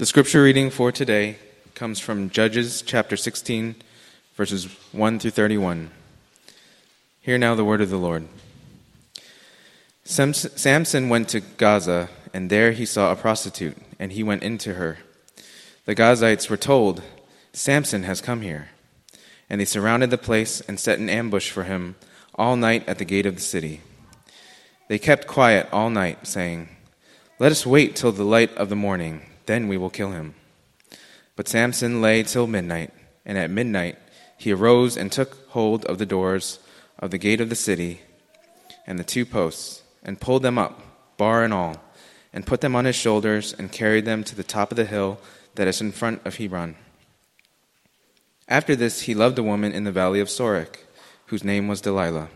The scripture reading for today comes from Judges chapter 16, verses 1 through 31. Hear now the word of the Lord. Samson went to Gaza, and there he saw a prostitute, and he went into her. The Gazites were told, Samson has come here. And they surrounded the place and set an ambush for him all night at the gate of the city. They kept quiet all night, saying, Let us wait till the light of the morning then we will kill him. But Samson lay till midnight, and at midnight he arose and took hold of the doors of the gate of the city and the two posts, and pulled them up, bar and all, and put them on his shoulders, and carried them to the top of the hill that is in front of Hebron. After this, he loved a woman in the valley of Sorek, whose name was Delilah.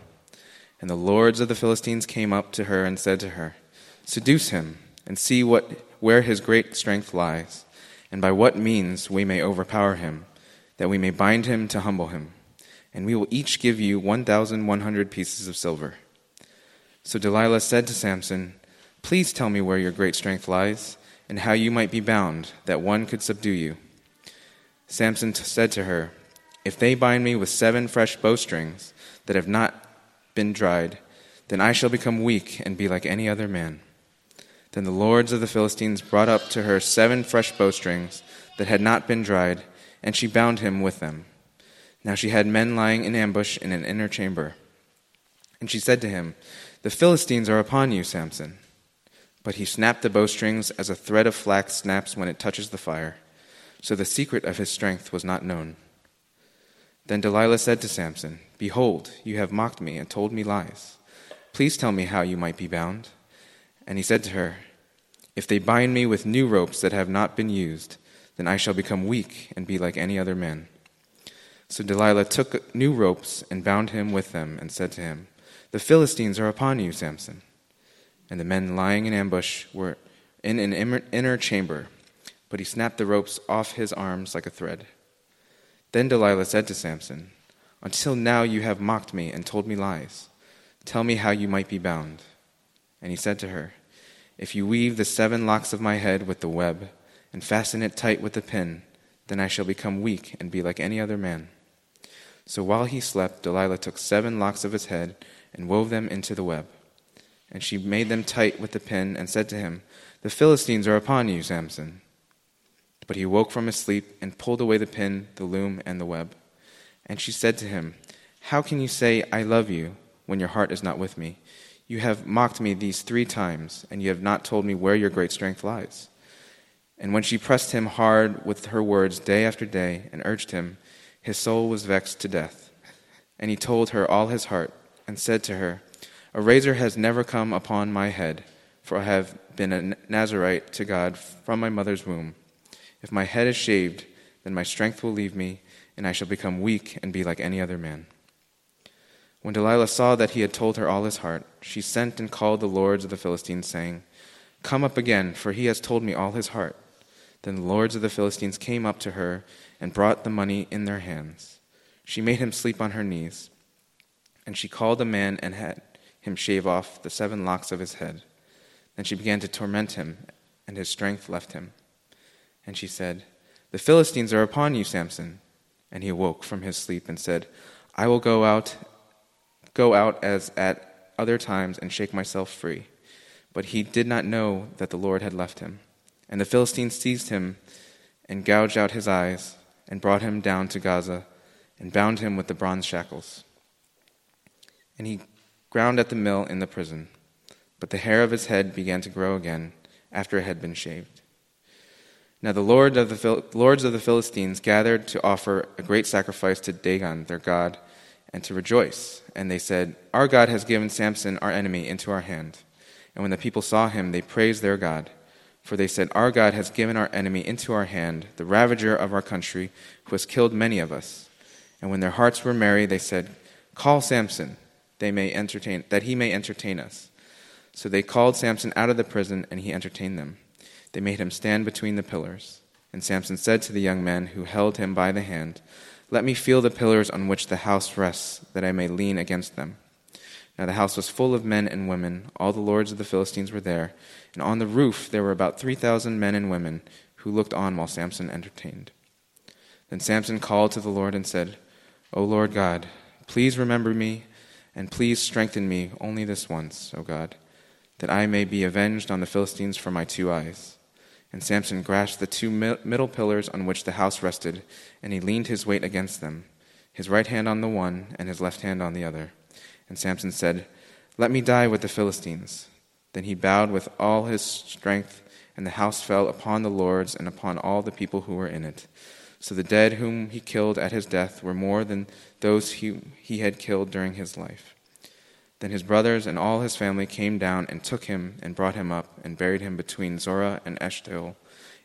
And the lords of the Philistines came up to her and said to her, Seduce him, and see what where his great strength lies, and by what means we may overpower him, that we may bind him to humble him. And we will each give you 1,100 pieces of silver. So Delilah said to Samson, Please tell me where your great strength lies, and how you might be bound, that one could subdue you. Samson said to her, If they bind me with seven fresh bowstrings that have not been dried, then I shall become weak and be like any other man. Then the lords of the Philistines brought up to her seven fresh bowstrings that had not been dried, and she bound him with them. Now she had men lying in ambush in an inner chamber. And she said to him, The Philistines are upon you, Samson. But he snapped the bowstrings as a thread of flax snaps when it touches the fire. So the secret of his strength was not known. Then Delilah said to Samson, Behold, you have mocked me and told me lies. Please tell me how you might be bound. And he said to her, If they bind me with new ropes that have not been used, then I shall become weak and be like any other man. So Delilah took new ropes and bound him with them, and said to him, The Philistines are upon you, Samson. And the men lying in ambush were in an inner chamber, but he snapped the ropes off his arms like a thread. Then Delilah said to Samson, Until now you have mocked me and told me lies. Tell me how you might be bound. And he said to her, If you weave the seven locks of my head with the web, and fasten it tight with the pin, then I shall become weak and be like any other man. So while he slept, Delilah took seven locks of his head and wove them into the web. And she made them tight with the pin and said to him, The Philistines are upon you, Samson. But he woke from his sleep and pulled away the pin, the loom, and the web. And she said to him, How can you say, I love you, when your heart is not with me? You have mocked me these three times, and you have not told me where your great strength lies. And when she pressed him hard with her words day after day and urged him, his soul was vexed to death. And he told her all his heart, and said to her, A razor has never come upon my head, for I have been a Nazarite to God from my mother's womb. If my head is shaved, then my strength will leave me, and I shall become weak and be like any other man. When Delilah saw that he had told her all his heart, she sent and called the lords of the Philistines, saying, Come up again, for he has told me all his heart. Then the lords of the Philistines came up to her and brought the money in their hands. She made him sleep on her knees. And she called a man and had him shave off the seven locks of his head. Then she began to torment him, and his strength left him. And she said, The Philistines are upon you, Samson. And he awoke from his sleep and said, I will go out go out as at other times and shake myself free. But he did not know that the Lord had left him. And the Philistines seized him and gouged out his eyes and brought him down to Gaza and bound him with the bronze shackles. And he ground at the mill in the prison. But the hair of his head began to grow again after it had been shaved. Now the Lord of the, lords of the Philistines gathered to offer a great sacrifice to Dagon, their god, and to rejoice. And they said, Our God has given Samson, our enemy, into our hand. And when the people saw him, they praised their God. For they said, Our God has given our enemy into our hand, the ravager of our country, who has killed many of us. And when their hearts were merry, they said, Call Samson, they may entertain, that he may entertain us. So they called Samson out of the prison, and he entertained them. They made him stand between the pillars. And Samson said to the young man who held him by the hand, let me feel the pillars on which the house rests, that I may lean against them. Now the house was full of men and women. All the lords of the Philistines were there. And on the roof there were about 3,000 men and women who looked on while Samson entertained. Then Samson called to the Lord and said, O Lord God, please remember me, and please strengthen me only this once, O God, that I may be avenged on the Philistines for my two eyes. And Samson grasped the two middle pillars on which the house rested, and he leaned his weight against them, his right hand on the one, and his left hand on the other. And Samson said, Let me die with the Philistines. Then he bowed with all his strength, and the house fell upon the lords and upon all the people who were in it. So the dead whom he killed at his death were more than those he, he had killed during his life. Then his brothers and all his family came down and took him and brought him up and buried him between Zorah and Eshtaol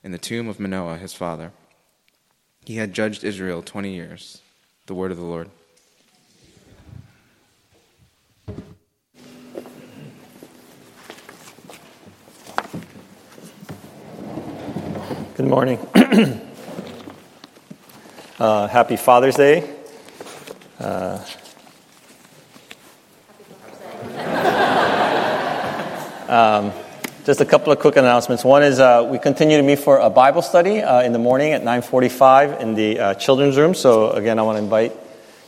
in the tomb of Manoah his father. He had judged Israel twenty years. The word of the Lord. Good morning. uh, happy Father's Day. Uh, um, just a couple of quick announcements. One is uh, we continue to meet for a Bible study uh, in the morning at 9:45 in the uh, children's room. So again, I want to invite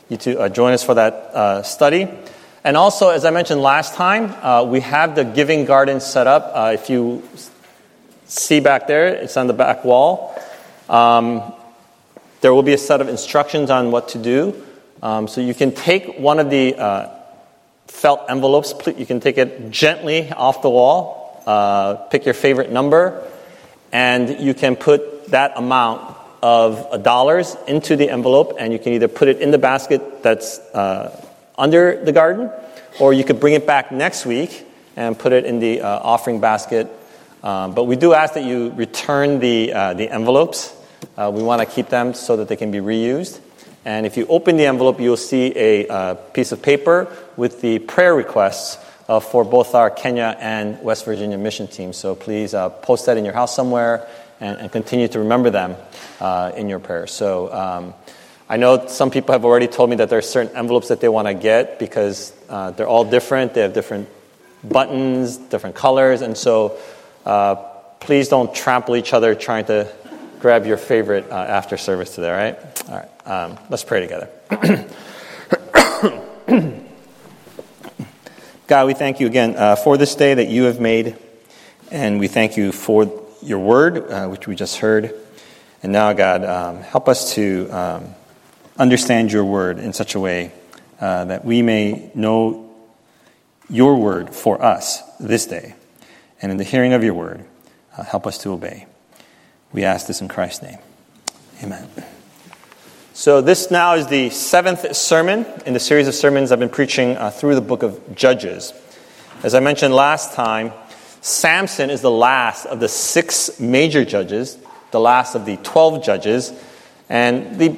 you to uh, join us for that study. And also, as I mentioned last time, we have the giving garden set up. if you see back there, it's on the back wall. Um, there will be a set of instructions on what to do. Um, so you can take one of the uh, felt envelopes, you can take it gently off the wall, uh, pick your favorite number, and you can put that amount of dollars into the envelope, and you can either put it in the basket that's uh, under the garden, or you could bring it back next week and put it in the uh, offering basket um, but we do ask that you return the, uh, the envelopes. Uh, we want to keep them so that they can be reused. And if you open the envelope, you'll see a uh, piece of paper with the prayer requests uh, for both our Kenya and West Virginia mission teams. So please uh, post that in your house somewhere and, and continue to remember them uh, in your prayers. So um, I know some people have already told me that there are certain envelopes that they want to get because they're all different. They have different buttons, different colors, and so uh, please don't trample each other trying to grab your favorite uh, after service today, all right? All right, um, let's pray together. God, we thank you again uh, for this day that you have made, and we thank you for your word, uh, which we just heard. And now, God, um, help us to um, understand your word in such a way uh, that we may know your word for us this day and in the hearing of your word, uh, help us to obey. We ask this in Christ's name. Amen. So, this now is the seventh sermon in the series of sermons I've been preaching uh, through the book of Judges. As I mentioned last time, Samson is the last of the six major judges, the last of the 12 judges, and the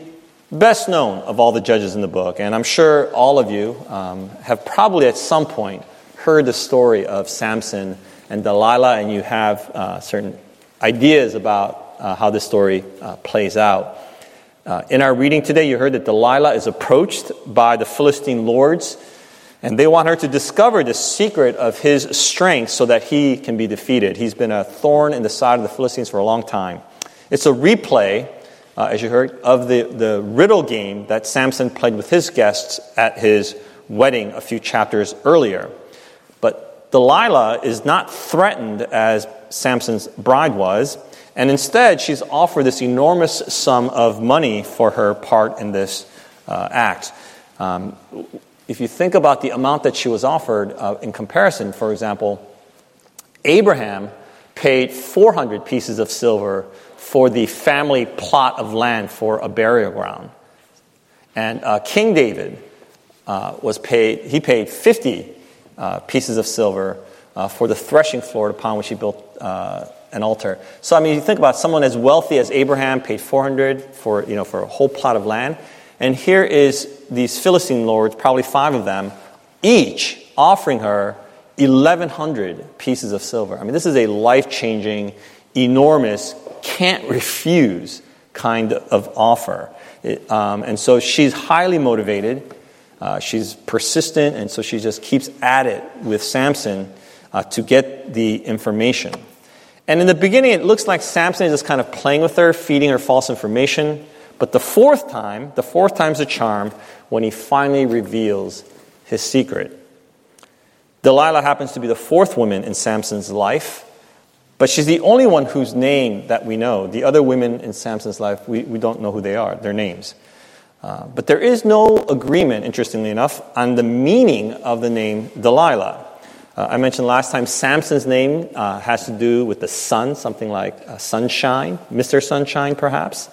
best known of all the judges in the book. And I'm sure all of you um, have probably at some point heard the story of Samson and Delilah, and you have uh, certain ideas about uh, how this story uh, plays out. Uh, in our reading today, you heard that Delilah is approached by the Philistine lords, and they want her to discover the secret of his strength so that he can be defeated. He's been a thorn in the side of the Philistines for a long time. It's a replay, uh, as you heard, of the, the riddle game that Samson played with his guests at his wedding a few chapters earlier. But Delilah is not threatened as Samson's bride was, and instead she's offered this enormous sum of money for her part in this uh, act. Um, if you think about the amount that she was offered uh, in comparison, for example, Abraham paid 400 pieces of silver for the family plot of land for a burial ground. And uh, King David uh, was paid, he paid 50 uh, pieces of silver uh, for the threshing floor upon which he built an altar. So, I mean, you think about someone as wealthy as Abraham paid 400 for, you know, for a whole plot of land. And here is these Philistine lords, probably five of them, each offering her 1,100 pieces of silver. I mean, this is a life changing, enormous, can't refuse kind of offer. It, um, and so she's highly motivated. Uh, she's persistent, and so she just keeps at it with Samson uh, to get the information. And in the beginning, it looks like Samson is just kind of playing with her, feeding her false information. But the fourth time, the fourth time's a charm when he finally reveals his secret. Delilah happens to be the fourth woman in Samson's life, but she's the only one whose name that we know. The other women in Samson's life, we, we don't know who they are, their names. Uh, but there is no agreement, interestingly enough, on the meaning of the name Delilah. Uh, I mentioned last time Samson's name uh, has to do with the sun, something like uh, sunshine, Mr. Sunshine, perhaps.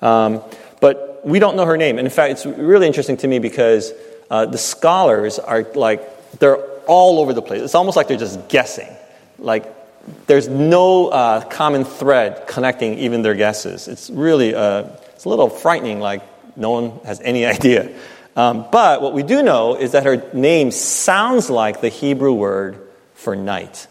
Um, but we don't know her name. And in fact, it's really interesting to me because uh, the scholars are like, they're all over the place. It's almost like they're just guessing. Like, there's no uh, common thread connecting even their guesses. It's really uh, it's a little frightening, like no one has any idea. Um, but what we do know is that her name sounds like the Hebrew word for night.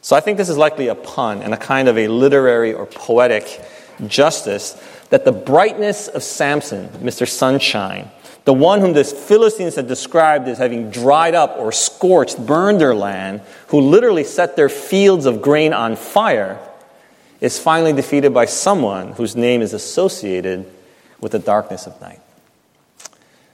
So I think this is likely a pun and a kind of a literary or poetic justice that the brightness of Samson, Mr. Sunshine, the one whom the Philistines had described as having dried up or scorched, burned their land, who literally set their fields of grain on fire, is finally defeated by someone whose name is associated with the darkness of night.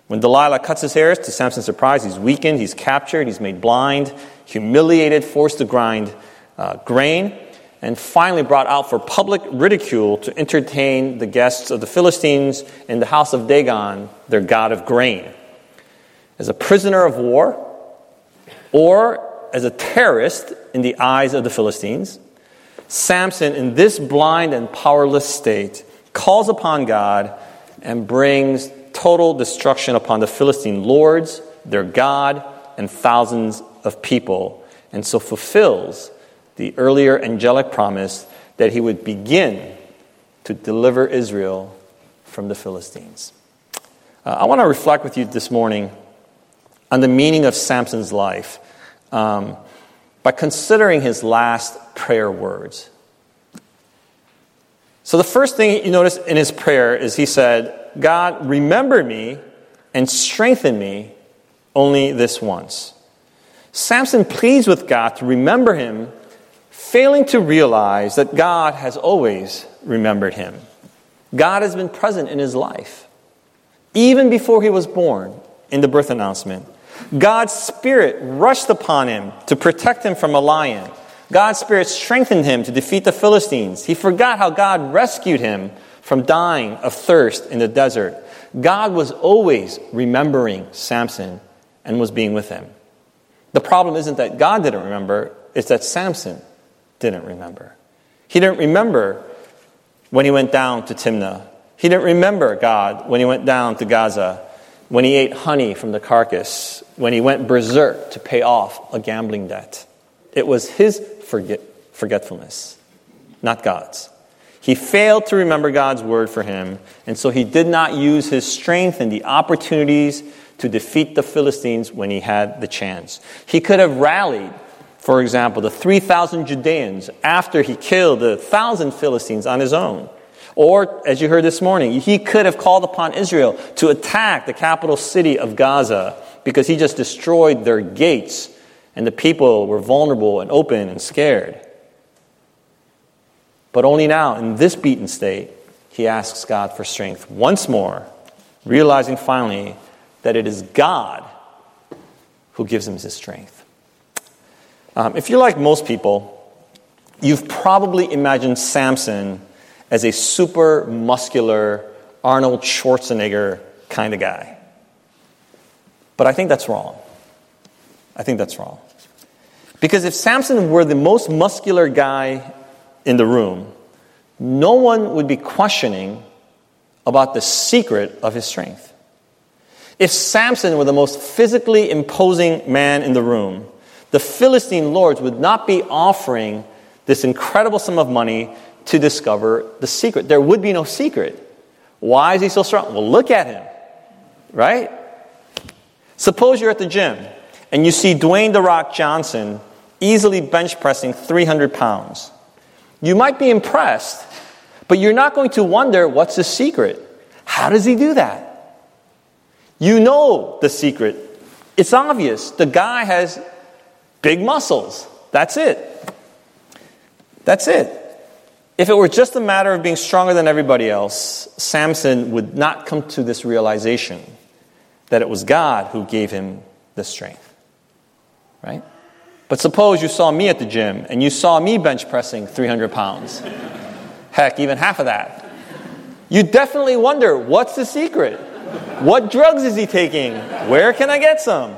When Delilah cuts his hair, to Samson's surprise, he's weakened, he's captured, he's made blind, humiliated, forced to grind uh, grain, and finally brought out for public ridicule to entertain the guests of the Philistines in the house of Dagon, their god of grain. As a prisoner of war, or as a terrorist in the eyes of the Philistines, Samson, in this blind and powerless state, calls upon God and brings total destruction upon the Philistine lords, their God, and thousands of people, and so fulfills the earlier angelic promise that he would begin to deliver Israel from the Philistines. Uh, I want to reflect with you this morning on the meaning of Samson's life um, by considering his last prayer words. So, the first thing you notice in his prayer is he said, God, remember me and strengthen me only this once. Samson pleads with God to remember him, failing to realize that God has always remembered him. God has been present in his life, even before he was born in the birth announcement. God's Spirit rushed upon him to protect him from a lion. God's Spirit strengthened him to defeat the Philistines. He forgot how God rescued him from dying of thirst in the desert. God was always remembering Samson and was being with him. The problem isn't that God didn't remember, it's that Samson didn't remember. He didn't remember when he went down to Timnah. He didn't remember God when he went down to Gaza, when he ate honey from the carcass, when he went berserk to pay off a gambling debt. It was his forget- forgetfulness, not God's. He failed to remember God's word for him, and so he did not use his strength and the opportunities to defeat the Philistines when he had the chance. He could have rallied, for example, the 3,000 Judeans after he killed the 1,000 Philistines on his own. Or, as you heard this morning, he could have called upon Israel to attack the capital city of Gaza because he just destroyed their gates and the people were vulnerable and open and scared. But only now, in this beaten state, he asks God for strength once more, realizing finally that it is God who gives him his strength. Um, if you're like most people, you've probably imagined Samson as a super muscular Arnold Schwarzenegger kind of guy. But I think that's wrong. I think that's wrong. Because if Samson were the most muscular guy in the room, no one would be questioning about the secret of his strength. If Samson were the most physically imposing man in the room, the Philistine lords would not be offering this incredible sum of money to discover the secret. There would be no secret. Why is he so strong? Well, look at him, right? Suppose you're at the gym and you see Dwayne The Rock Johnson easily bench pressing 300 pounds. You might be impressed, but you're not going to wonder what's the secret. How does he do that? You know the secret. It's obvious. The guy has big muscles. That's it. That's it. If it were just a matter of being stronger than everybody else, Samson would not come to this realization that it was God who gave him the strength. Right? But suppose you saw me at the gym and you saw me bench pressing 300 pounds. Heck, even half of that. You definitely wonder what's the secret? What drugs is he taking? Where can I get some?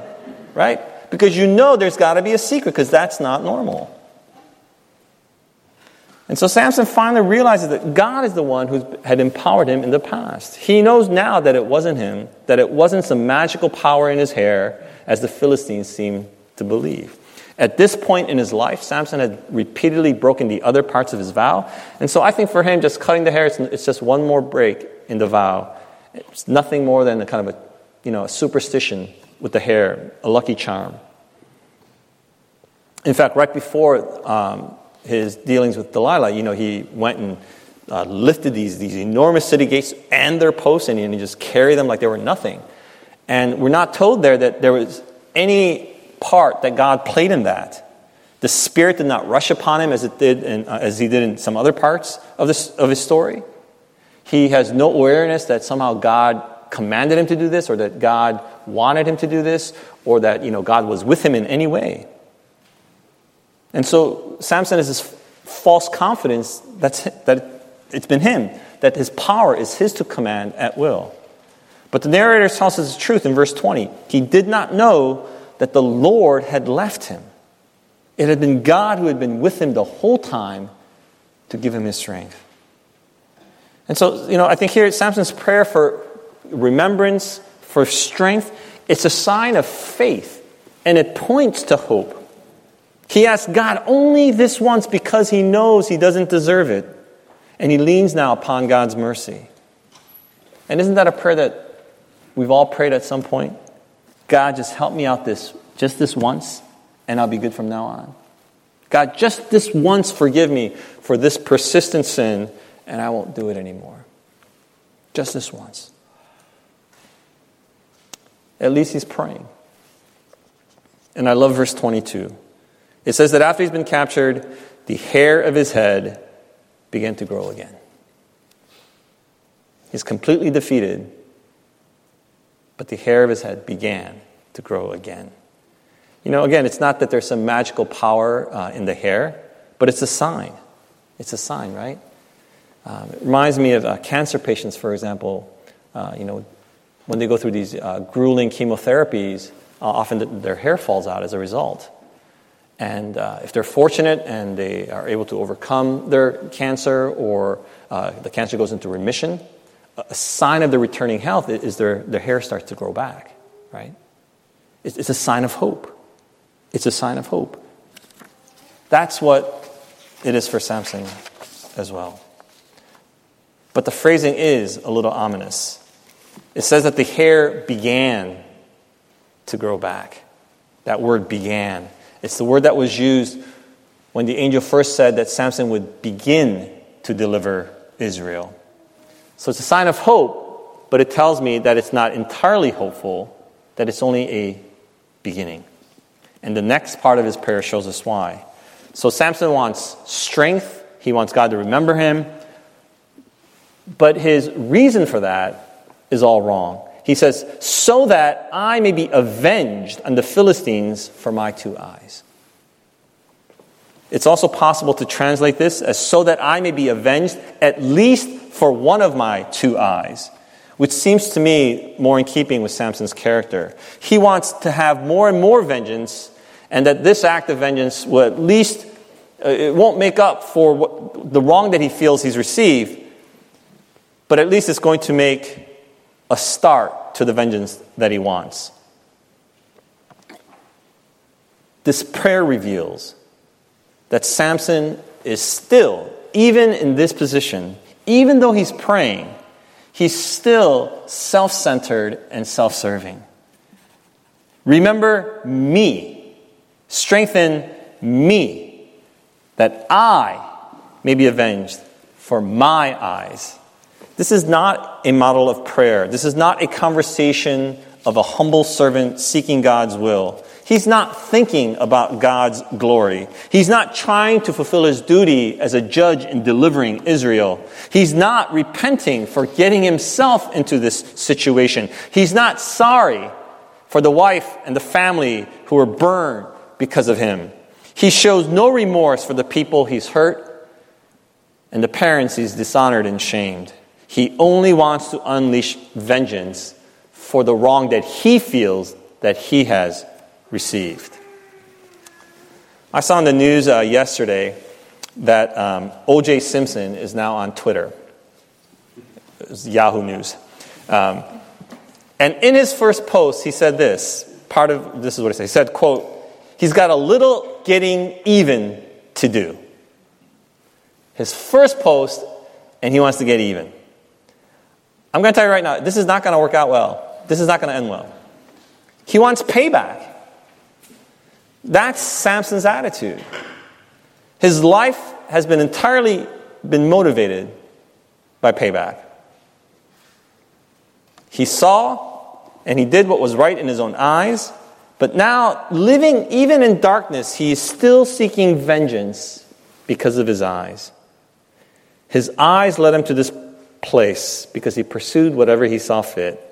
Right? Because you know there's got to be a secret because that's not normal. And so Samson finally realizes that God is the one who had empowered him in the past. He knows now that it wasn't him, that it wasn't some magical power in his hair, as the Philistines seemed to believe. At this point in his life, Samson had repeatedly broken the other parts of his vow. And so I think for him, just cutting the hair, it's, it's just one more break in the vow. It's nothing more than a kind of a, you know, a superstition with the hair, a lucky charm. In fact, right before um, his dealings with Delilah, you know, he went and uh, lifted these, these enormous city gates and their posts and he just carried them like they were nothing. And we're not told there that there was any part that God played in that. The Spirit did not rush upon him as, it did in, uh, as he did in some other parts of, this, of his story. He has no awareness that somehow God commanded him to do this or that God wanted him to do this or that you know, God was with him in any way. And so Samson has this false confidence that's, that it's been him, that his power is his to command at will. But the narrator tells us the truth in verse 20. He did not know that the Lord had left him. It had been God who had been with him the whole time to give him his strength. And so, you know, I think here Samson's prayer for remembrance, for strength, it's a sign of faith and it points to hope. He asks God only this once because he knows he doesn't deserve it. And he leans now upon God's mercy. And isn't that a prayer that we've all prayed at some point? God, just help me out this, just this once, and I'll be good from now on. God, just this once, forgive me for this persistent sin, and I won't do it anymore. Just this once. At least he's praying. And I love verse 22. It says that after he's been captured, the hair of his head began to grow again. He's completely defeated, but the hair of his head began to grow again. You know, again, it's not that there's some magical power uh, in the hair, but it's a sign. It's a sign, right? Um, it reminds me of uh, cancer patients, for example. Uh, you know, when they go through these uh, grueling chemotherapies, uh, often the, their hair falls out as a result. And uh, if they're fortunate and they are able to overcome their cancer or the cancer goes into remission, a sign of the returning health is their, their hair starts to grow back, right? It's, it's a sign of hope. It's a sign of hope. That's what it is for Samson as well. But the phrasing is a little ominous. It says that the hair began to grow back. That word began. It's the word that was used when the angel first said that Samson would begin to deliver Israel. So it's a sign of hope, but it tells me that it's not entirely hopeful, that it's only a beginning. And the next part of his prayer shows us why. So Samson wants strength, he wants God to remember him, but his reason for that is all wrong. He says, so that I may be avenged on the Philistines for my two eyes. It's also possible to translate this as so that I may be avenged at least for one of my two eyes, which seems to me more in keeping with Samson's character. He wants to have more and more vengeance, and that this act of vengeance will at least, uh, it won't make up for what, the wrong that he feels he's received, but at least it's going to make a start to the vengeance that he wants. This prayer reveals that Samson is still, even in this position, even though he's praying, he's still self centered and self serving. Remember me, strengthen me, that I may be avenged for my eyes this is not a model of prayer. This is not a conversation of a humble servant seeking God's will. He's not thinking about God's glory. He's not trying to fulfill his duty as a judge in delivering Israel. He's not repenting for getting himself into this situation. He's not sorry for the wife and the family who were burned because of him. He shows no remorse for the people he's hurt and the parents he's dishonored and shamed. He only wants to unleash vengeance for the wrong that he feels that he has received. I saw in the news uh, yesterday that um, O.J. Simpson is now on Twitter. Yahoo News. Um, and in his first post, he said this. Part of this is what he said. He said, quote, he's got a little getting even to do. His first post, and he wants to get even. I'm going to tell you right now, this is not going to work out well. This is not going to end well. He wants payback. That's Samson's attitude. His life has been entirely been motivated by payback. He saw and he did what was right in his own eyes, but now, living even in darkness, he is still seeking vengeance because of his eyes. His eyes led him to this place because he pursued whatever he saw fit.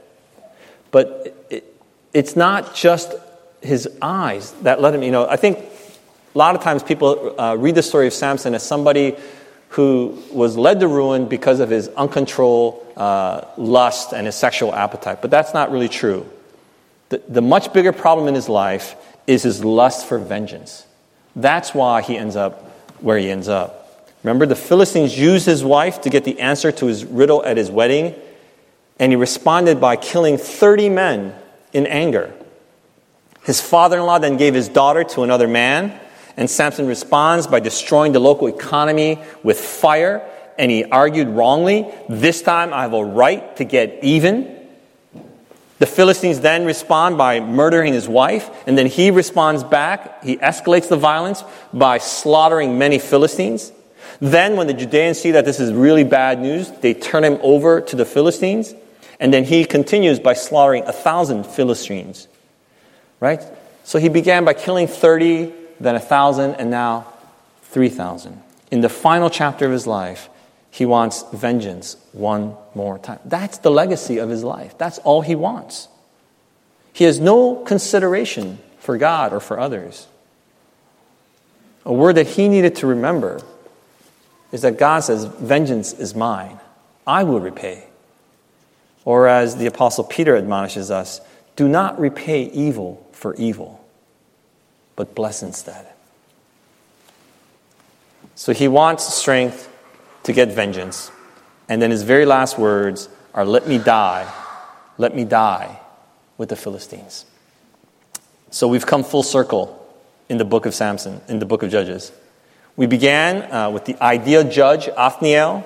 But it, it's not just his eyes that led him, you know, I think a lot of times people uh, read the story of Samson as somebody who was led to ruin because of his uncontrolled uh, lust and his sexual appetite. But that's not really true. The, the much bigger problem in his life is his lust for vengeance. That's why he ends up where he ends up. Remember, the Philistines used his wife to get the answer to his riddle at his wedding, and he responded by killing 30 men in anger. His father in law then gave his daughter to another man, and Samson responds by destroying the local economy with fire. And he argued wrongly, This time I have a right to get even. The Philistines then respond by murdering his wife, and then he responds back. He escalates the violence by slaughtering many Philistines. Then, when the Judeans see that this is really bad news, they turn him over to the Philistines, and then he continues by slaughtering a thousand Philistines. Right? So he began by killing 30, then a 1,000, and now 3,000. In the final chapter of his life, he wants vengeance one more time. That's the legacy of his life. That's all he wants. He has no consideration for God or for others. A word that he needed to remember is that God says, Vengeance is mine, I will repay. Or as the Apostle Peter admonishes us, do not repay evil for evil, but bless instead. So he wants strength to get vengeance. And then his very last words are, Let me die, let me die with the Philistines. So we've come full circle in the book of Samson, in the book of Judges. We began uh, with the ideal judge, Othniel,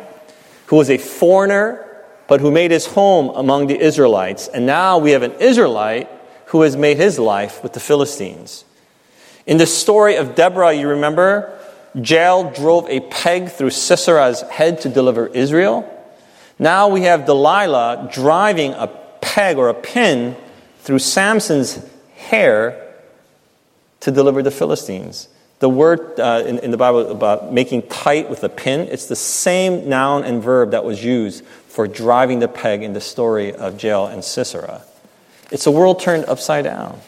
who was a foreigner, but who made his home among the Israelites. And now we have an Israelite who has made his life with the Philistines. In the story of Deborah, you remember, Jael drove a peg through Sisera's head to deliver Israel. Now we have Delilah driving a peg or a pin through Samson's hair to deliver the Philistines. The word uh, in, in, the Bible about making tight with a pin, it's the same noun and verb that was used for driving the peg in the story of Jael and Sisera. It's a world turned upside down.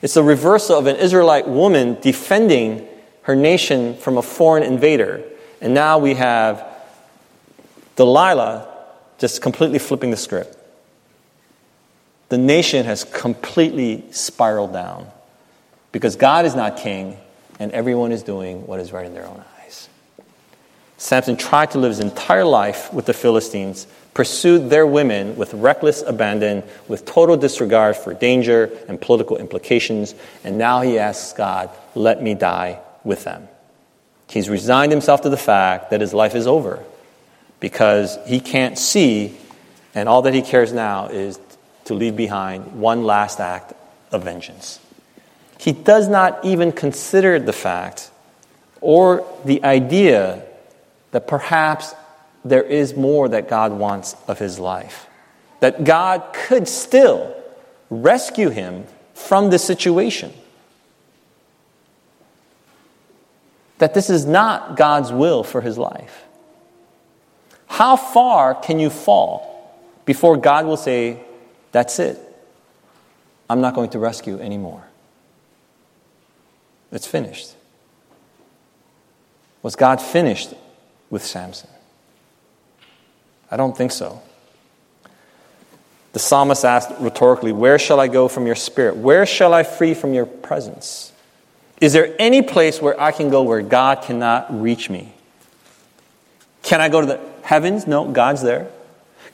It's the reversal of an Israelite woman defending her nation from a foreign invader. And now we have Delilah just completely flipping the script. The nation has completely spiraled down because God is not king and everyone is doing what is right in their own eyes. Samson tried to live his entire life with the Philistines pursued their women with reckless abandon, with total disregard for danger and political implications, and now he asks God, let me die with them. He's resigned himself to the fact that his life is over because he can't see, and all that he cares now is to leave behind one last act of vengeance. He does not even consider the fact or the idea that perhaps there is more that God wants of his life. That God could still rescue him from this situation. That this is not God's will for his life. How far can you fall before God will say, That's it? I'm not going to rescue anymore. It's finished. Was God finished with Samson? I don't think so. The psalmist asked rhetorically, Where shall I go from your spirit? Where shall I flee from your presence? Is there any place where I can go where God cannot reach me? Can I go to the heavens? No, God's there.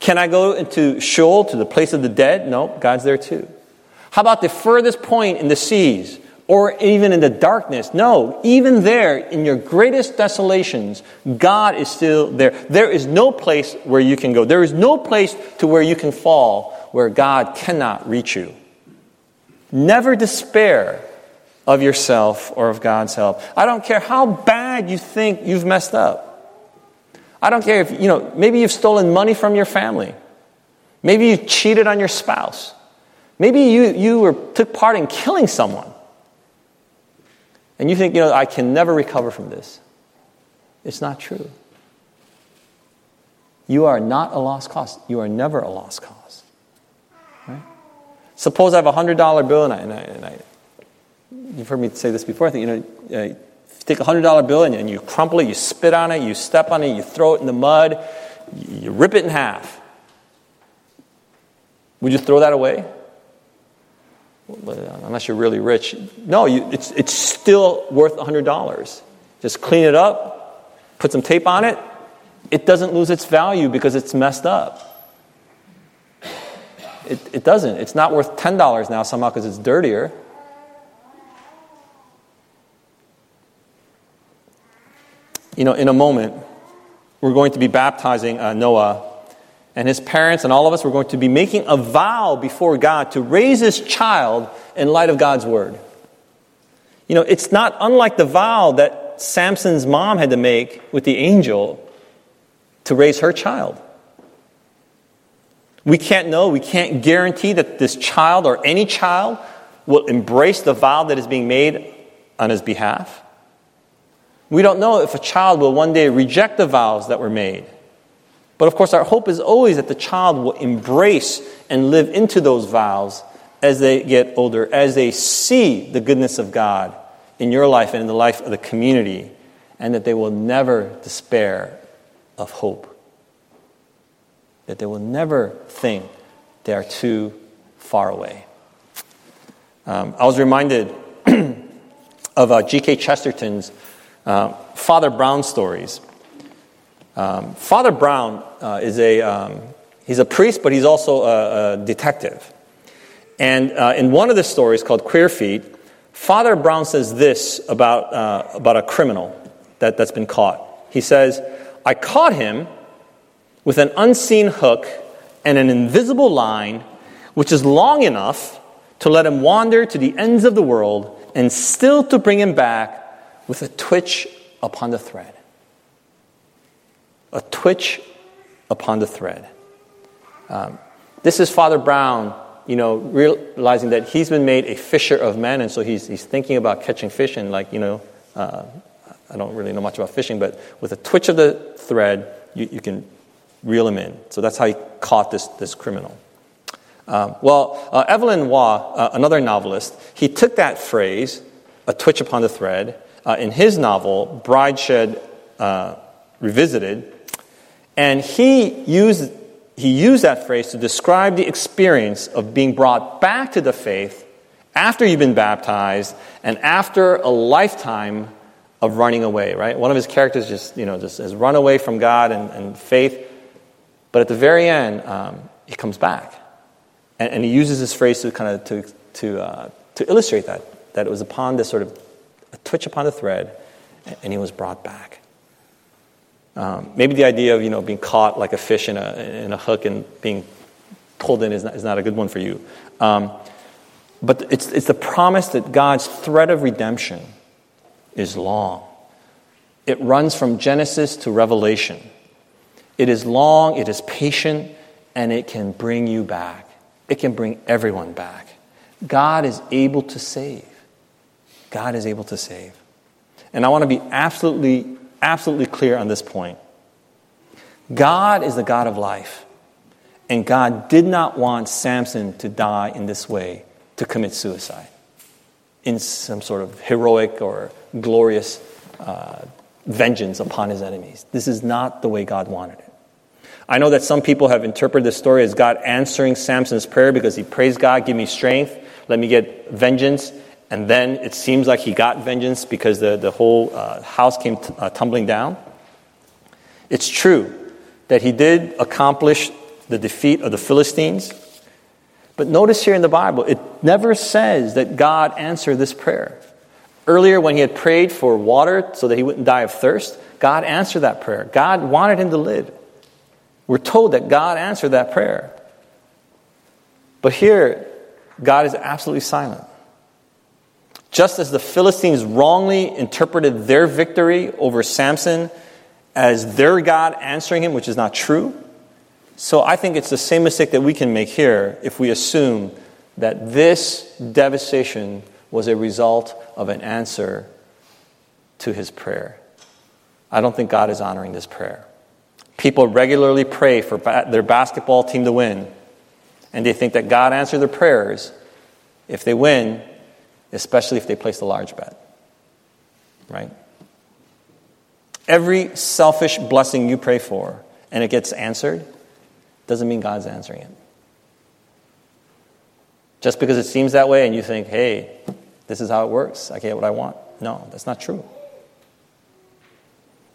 Can I go into Sheol, to the place of the dead? No, God's there too. How about the furthest point in the seas or even in the darkness? No, even there, in your greatest desolations, God is still there. There is no place where you can go. There is no place to where you can fall where God cannot reach you. Never despair of yourself or of God's help. I don't care how bad you think you've messed up. I don't care if, you know, maybe you've stolen money from your family. Maybe you cheated on your spouse. Maybe you, you were, took part in killing someone. And you think, you know, I can never recover from this. It's not true. You are not a lost cause. You are never a lost cause. Right? Suppose I have a $100 bill and I, and I, and I you've heard me say this before, I think, you know, uh, take a $100 bill and, and you crumple it, you spit on it, you step on it, you throw it in the mud, you, you rip it in half. Would you throw that away? Unless you're really rich. No, you, it's, it's still worth $100. Just clean it up, put some tape on it. It doesn't lose its value because it's messed up. It, it doesn't. It's not worth $10 now somehow because it's dirtier. You know, in a moment, we're going to be baptizing uh, Noah and his parents and all of us were going to be making a vow before God to raise his child in light of God's word. You know, it's not unlike the vow that Samson's mom had to make with the angel to raise her child. We can't know, we can't guarantee that this child or any child will embrace the vow that is being made on his behalf. We don't know if a child will one day reject the vows that were made. But of course, our hope is always that the child will embrace and live into those vows as they get older, as they see the goodness of God in your life and in the life of the community, and that they will never despair of hope. That they will never think they are too far away. Um, I was reminded of uh, G.K. Chesterton's uh, Father Brown stories. Um, Father Brown uh, is a um, he's a priest, but he's also a, a detective. And uh, in one of the stories called Queer Feet, Father Brown says this about uh, about a criminal that, that's been caught. He says, "I caught him with an unseen hook and an invisible line, which is long enough to let him wander to the ends of the world, and still to bring him back with a twitch upon the thread." A twitch upon the thread. Um, this is Father Brown, you know, realizing that he's been made a fisher of men, and so he's, he's thinking about catching fish, and like, you know, uh, I don't really know much about fishing, but with a twitch of the thread, you, you can reel him in. So that's how he caught this, this criminal. Um, well, uh, Evelyn Waugh, uh, another novelist, he took that phrase, a twitch upon the thread, uh, in his novel, Brideshead uh, Revisited, and he used, he used that phrase to describe the experience of being brought back to the faith after you've been baptized and after a lifetime of running away, right? One of his characters just, you know, just has run away from God and, and faith. But at the very end, um, he comes back. And, and, he uses this phrase to kind of to, to, uh, to illustrate that, that it was upon this sort of a twitch upon the thread, and he was brought back. Um, maybe the idea of you know being caught like a fish in a, in a hook and being pulled in is not, is not a good one for you. Um, but it's, it's the promise that God's thread of redemption is long. It runs from Genesis to Revelation. It is long, it is patient, and it can bring you back. It can bring everyone back. God is able to save. God is able to save. And I want to be absolutely, absolutely clear on this point. God is the God of life. And God did not want Samson to die in this way, to commit suicide, in some sort of heroic or glorious uh, vengeance upon his enemies. This is not the way God wanted it. I know that some people have interpreted this story as God answering Samson's prayer because he praised God, give me strength, let me get vengeance. And then it seems like he got vengeance because the, the whole uh, house came t- uh, tumbling down. It's true that he did accomplish the defeat of the Philistines. But notice here in the Bible, it never says that God answered this prayer. Earlier, when he had prayed for water so that he wouldn't die of thirst, God answered that prayer. God wanted him to live. We're told that God answered that prayer. But here, God is absolutely silent. Just as the Philistines wrongly interpreted their victory over Samson as their God answering him, which is not true, so I think it's the same mistake that we can make here if we assume that this devastation was a result of an answer to his prayer. I don't think God is honoring this prayer. People regularly pray for their basketball team to win, and they think that God answered their prayers if they win, especially if they place a large bet. Right? Every selfish blessing you pray for and it gets answered doesn't mean God's answering it. Just because it seems that way and you think, hey, this is how it works, I get what I want. No, that's not true.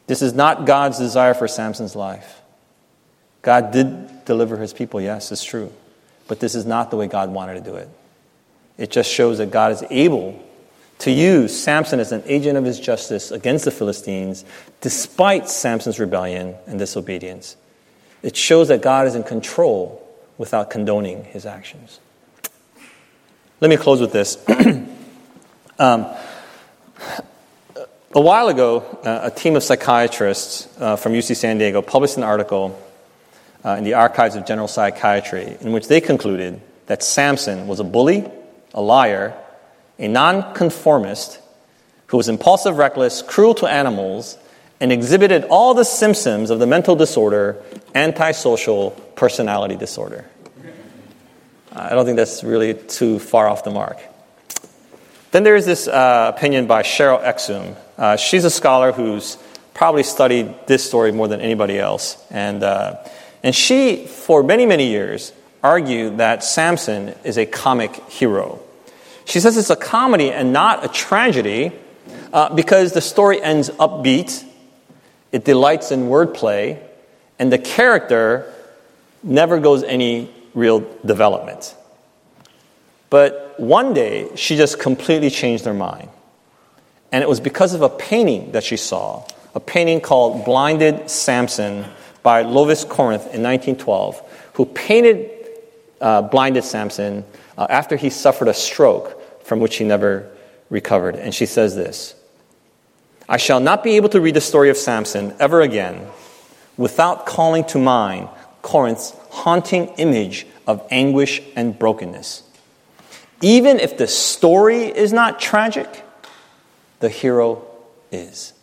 This is not God's desire for Samson's life. God did deliver his people, yes, it's true. But this is not the way God wanted to do it. It just shows that God is able to use Samson as an agent of his justice against the Philistines, despite Samson's rebellion and disobedience. It shows that God is in control without condoning his actions. Let me close with this. um, a while ago, uh, a team of psychiatrists uh, from UC San Diego published an article uh, in the Archives of General Psychiatry in which they concluded that Samson was a bully, a liar, a nonconformist who was impulsive, reckless, cruel to animals, and exhibited all the symptoms of the mental disorder antisocial personality disorder. I don't think that's really too far off the mark. Then there's this uh, opinion by Cheryl Exum. Uh, she's a scholar who's probably studied this story more than anybody else. And, uh, and she, for many, many years, argued that Samson is a comic hero. She says it's a comedy and not a tragedy uh, because the story ends upbeat, it delights in wordplay, and the character never goes any real development. But one day, she just completely changed her mind. And it was because of a painting that she saw, a painting called Blinded Samson by Lovis Corinth in 1912, who painted uh, Blinded Samson uh, after he suffered a stroke from which he never recovered. And she says this I shall not be able to read the story of Samson ever again without calling to mind Corinth's haunting image of anguish and brokenness. Even if the story is not tragic, the hero is.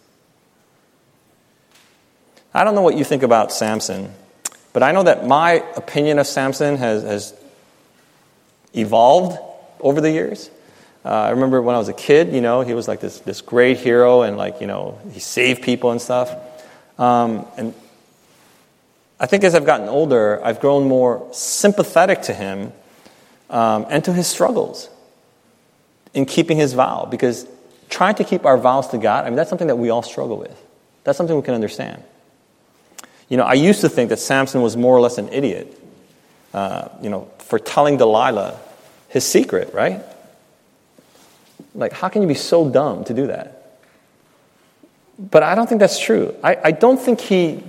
I don't know what you think about Samson, but I know that my opinion of Samson has, has evolved over the years. Uh, I remember when I was a kid, you know, he was like this, this great hero and like, you know, he saved people and stuff. Um, and I think as I've gotten older, I've grown more sympathetic to him um, and to his struggles in keeping his vow. Because trying to keep our vows to God, I mean, that's something that we all struggle with. That's something we can understand. You know, I used to think that Samson was more or less an idiot, uh, you know, for telling Delilah his secret, right? Like, how can you be so dumb to do that? But I don't think that's true. I, I don't think he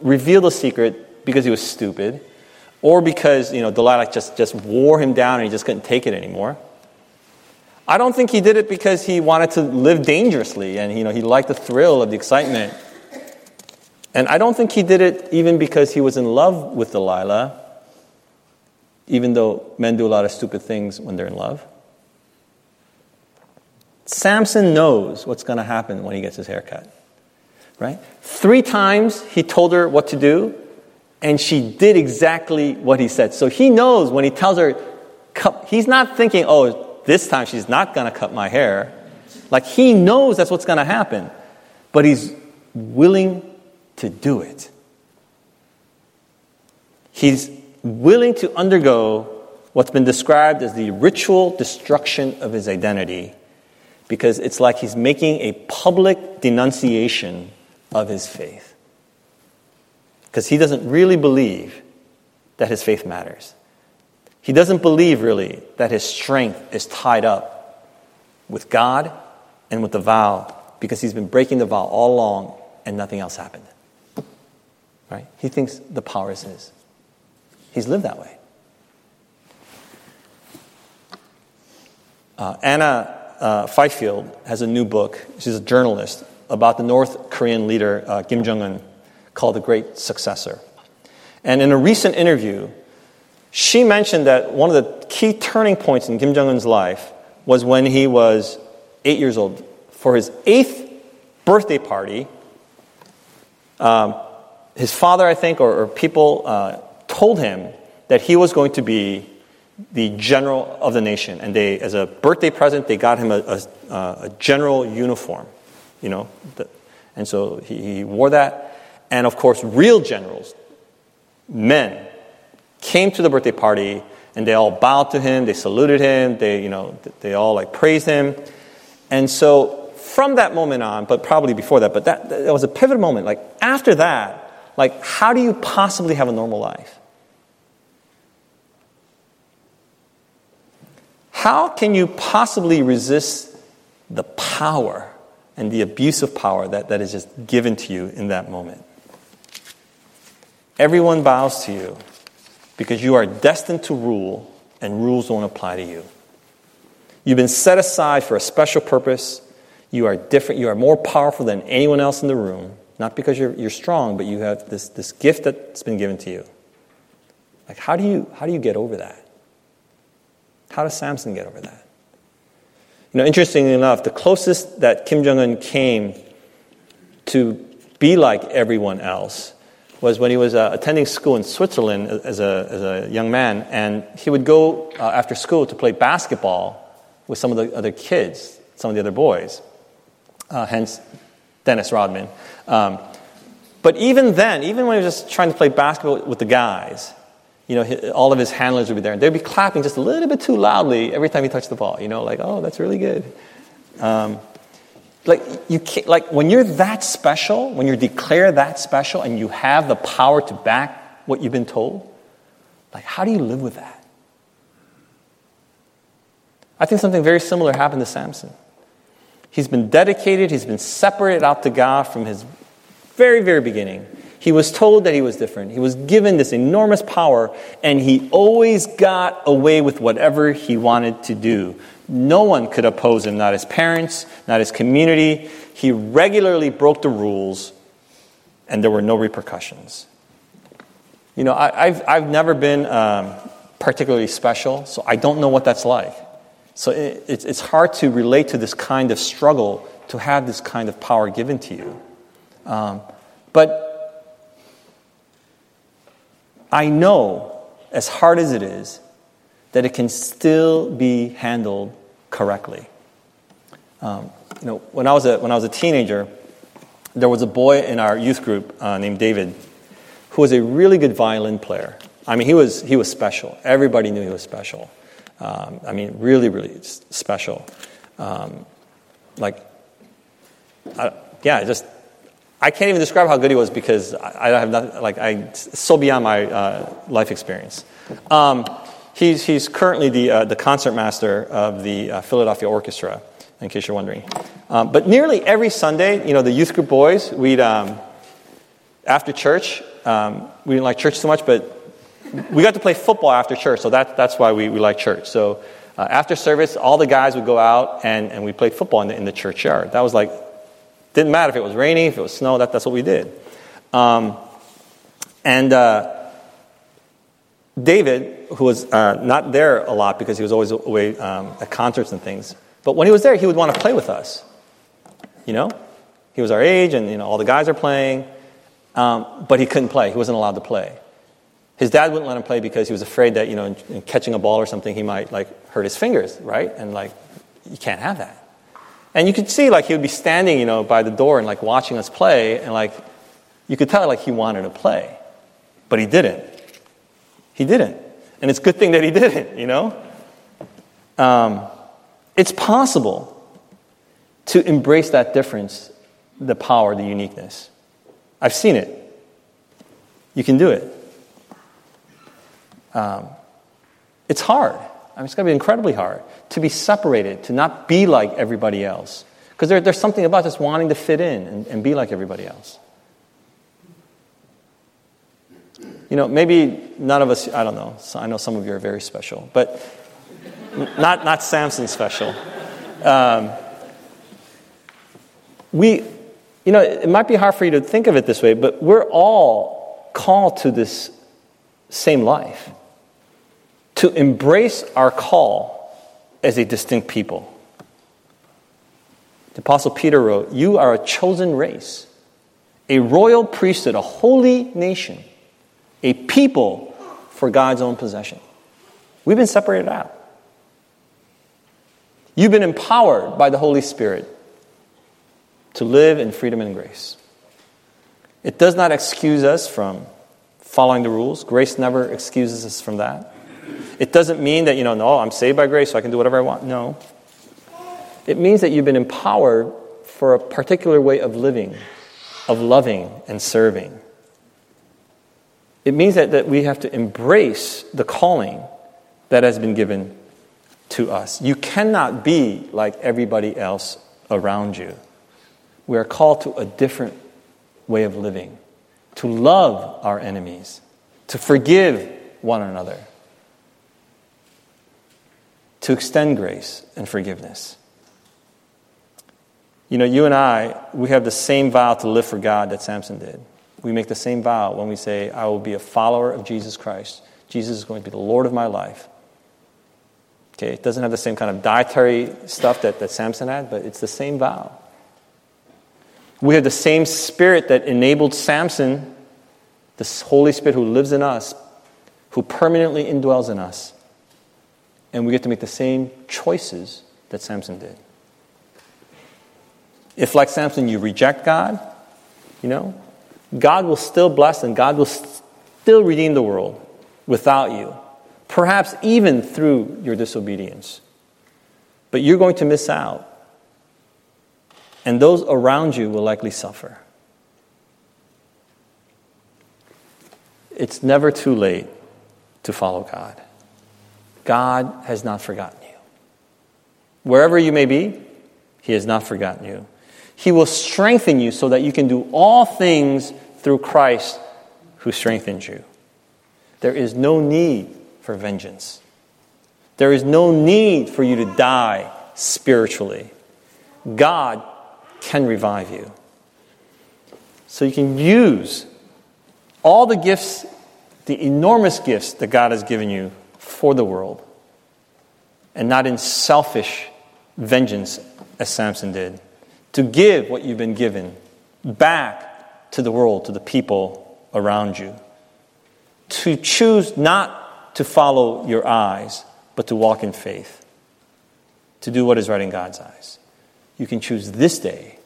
revealed the secret because he was stupid or because, you know, Delilah just, just wore him down and he just couldn't take it anymore. I don't think he did it because he wanted to live dangerously and, you know, he liked the thrill of the excitement. And I don't think he did it even because he was in love with Delilah, even though men do a lot of stupid things when they're in love. Samson knows what's going to happen when he gets his hair cut. Right? Three times he told her what to do, and she did exactly what he said. So he knows when he tells her, he's not thinking, oh, this time she's not going to cut my hair. Like he knows that's what's going to happen, but he's willing to do it. He's willing to undergo what's been described as the ritual destruction of his identity because it's like he's making a public denunciation of his faith. Because he doesn't really believe that his faith matters. He doesn't believe really that his strength is tied up with God and with the vow because he's been breaking the vow all along and nothing else happened. Right? He thinks the power is his. He's lived that way. Uh, Anna uh, has a new book. She's a journalist about the North Korean leader uh, Kim Jong un called The Great Successor. And in a recent interview, she mentioned that one of the key turning points in Kim Jong un's life was when he was eight years old. For his eighth birthday party, um, his father, I think, or, or people uh, told him that he was going to be the general of the nation. And they, as a birthday present, they got him a, a, a general uniform, you know. The, and so he, he wore that. And of course, real generals, men, came to the birthday party and they all bowed to him, they saluted him, they, you know, they all like praised him. And so from that moment on, but probably before that, but that, that was a pivotal moment. Like after that, like how do you possibly have a normal life? How can you possibly resist the power and the abuse of power that, that is just given to you in that moment? Everyone bows to you because you are destined to rule and rules don't apply to you. You've been set aside for a special purpose. You are different. You are more powerful than anyone else in the room, not because you're, you're strong, but you have this, this gift that's been given to you. Like, how do you, how do you get over that? How does Samson get over that? You know, interestingly enough, the closest that Kim Jong un came to be like everyone else was when he was uh, attending school in Switzerland as a, as a young man, and he would go uh, after school to play basketball with some of the other kids, some of the other boys, uh, hence Dennis Rodman. Um, but even then, even when he was just trying to play basketball with the guys, you know, all of his handlers would be there, and they'd be clapping just a little bit too loudly every time he touched the ball. You know, like, oh, that's really good. Um, like you can't, like when you're that special, when you're declared that special, and you have the power to back what you've been told, like how do you live with that? I think something very similar happened to Samson. He's been dedicated, he's been separated out to God from his very, very beginning. He was told that he was different. He was given this enormous power, and he always got away with whatever he wanted to do. No one could oppose him, not his parents, not his community. He regularly broke the rules, and there were no repercussions. You know, I, have I've never been um, particularly special, so I don't know what that's like. So it, it's, hard to relate to this kind of struggle to have this kind of power given to you. Um, but I know, as hard as it is, that it can still be handled correctly. Um, you know, when I was a, when I was a teenager, there was a boy in our youth group uh, named David who was a really good violin player. I mean, he was, he was special. Everybody knew he was special. Um, I mean, really, really special. Um, like, I, yeah, just I can't even describe how good he was because I, I have nothing, like, I, so beyond my uh, life experience. Um, he's, he's currently the, uh, the concertmaster of the uh, Philadelphia Orchestra, in case you're wondering. Um, but nearly every Sunday, you know, the youth group boys, we'd, um, after church, um, we didn't like church so much, but we got to play football after church, so that, that's why we, we like church. So uh, after service, all the guys would go out and, and we played football in the, in the churchyard. That was like didn't matter if it was raining, if it was snow, that, that's what we did. Um, and uh, David, who was uh, not there a lot because he was always away um, at concerts and things, But when he was there, he would want to play with us. You know? He was our age, and you know, all the guys are playing, um, but he couldn't play. He wasn't allowed to play. His dad wouldn't let him play because he was afraid that, you know, in, in catching a ball or something, he might, like, hurt his fingers, right? And, like, you can't have that. And you could see, like, he would be standing, you know, by the door and, like, watching us play, and, like, you could tell, like, he wanted to play. But he didn't. He didn't. And it's a good thing that he didn't, you know? Um, it's possible to embrace that difference, the power, the uniqueness. I've seen it. You can do it. Um, it's hard. I mean, it's going to be incredibly hard to be separated, to not be like everybody else. Because there, there's something about just wanting to fit in and, and be like everybody else. You know, maybe none of us, I don't know, I know some of you are very special, but not, not Samson special. Um, we, you know, it might be hard for you to think of it this way, but we're all called to this same life to embrace our call as a distinct people. The Apostle Peter wrote, You are a chosen race, a royal priesthood, a holy nation, a people for God's own possession. We've been separated out. You've been empowered by the Holy Spirit to live in freedom and grace. It does not excuse us from following the rules. Grace never excuses us from that. It doesn't mean that, you know, no, I'm saved by grace, so I can do whatever I want. No. It means that you've been empowered for a particular way of living, of loving and serving. It means that, that we have to embrace the calling that has been given to us. You cannot be like everybody else around you. We are called to a different way of living, to love our enemies, to forgive one another, to extend grace and forgiveness. You know, you and I, we have the same vow to live for God that Samson did. We make the same vow when we say, I will be a follower of Jesus Christ. Jesus is going to be the Lord of my life. Okay, it doesn't have the same kind of dietary stuff that, that Samson had, but it's the same vow. We have the same spirit that enabled Samson, this Holy Spirit who lives in us, who permanently indwells in us. And we get to make the same choices that Samson did. If, like Samson, you reject God, you know, God will still bless and God will still redeem the world without you, perhaps even through your disobedience. But you're going to miss out and those around you will likely suffer. It's never too late to follow God. God has not forgotten you. Wherever you may be, He has not forgotten you. He will strengthen you so that you can do all things through Christ who strengthens you. There is no need for vengeance. There is no need for you to die spiritually. God can revive you. So you can use all the gifts, the enormous gifts that God has given you for the world, and not in selfish vengeance as Samson did, to give what you've been given back to the world, to the people around you. To choose not to follow your eyes, but to walk in faith, to do what is right in God's eyes you can choose this day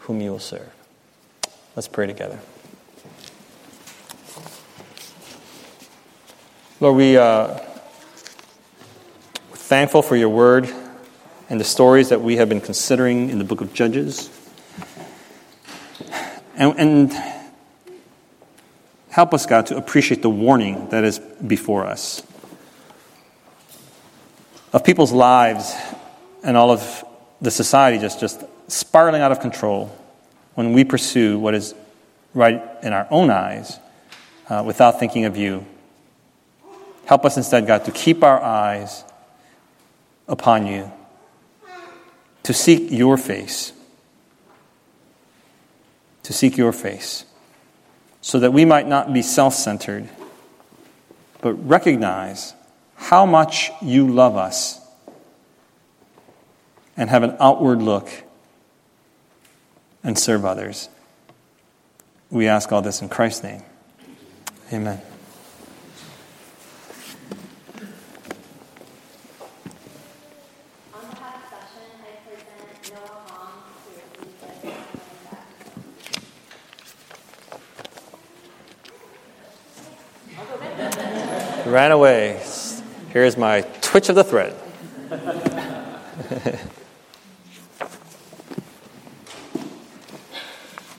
whom you will serve. Let's pray together. Lord, we uh, thankful for your word and the stories that we have been considering in the book of Judges. And, and help us, God, to appreciate the warning that is before us of people's lives and all of the society just, just spiraling out of control when we pursue what is right in our own eyes uh, without thinking of you. Help us instead, God, to keep our eyes upon you, to seek your face, to seek your face, so that we might not be self centered, but recognize how much you love us and have an outward look and serve others. We ask all this in Christ's name. Amen. On behalf of session, I present Noah Hong to receive the Ran away. Here's my twitch of the thread.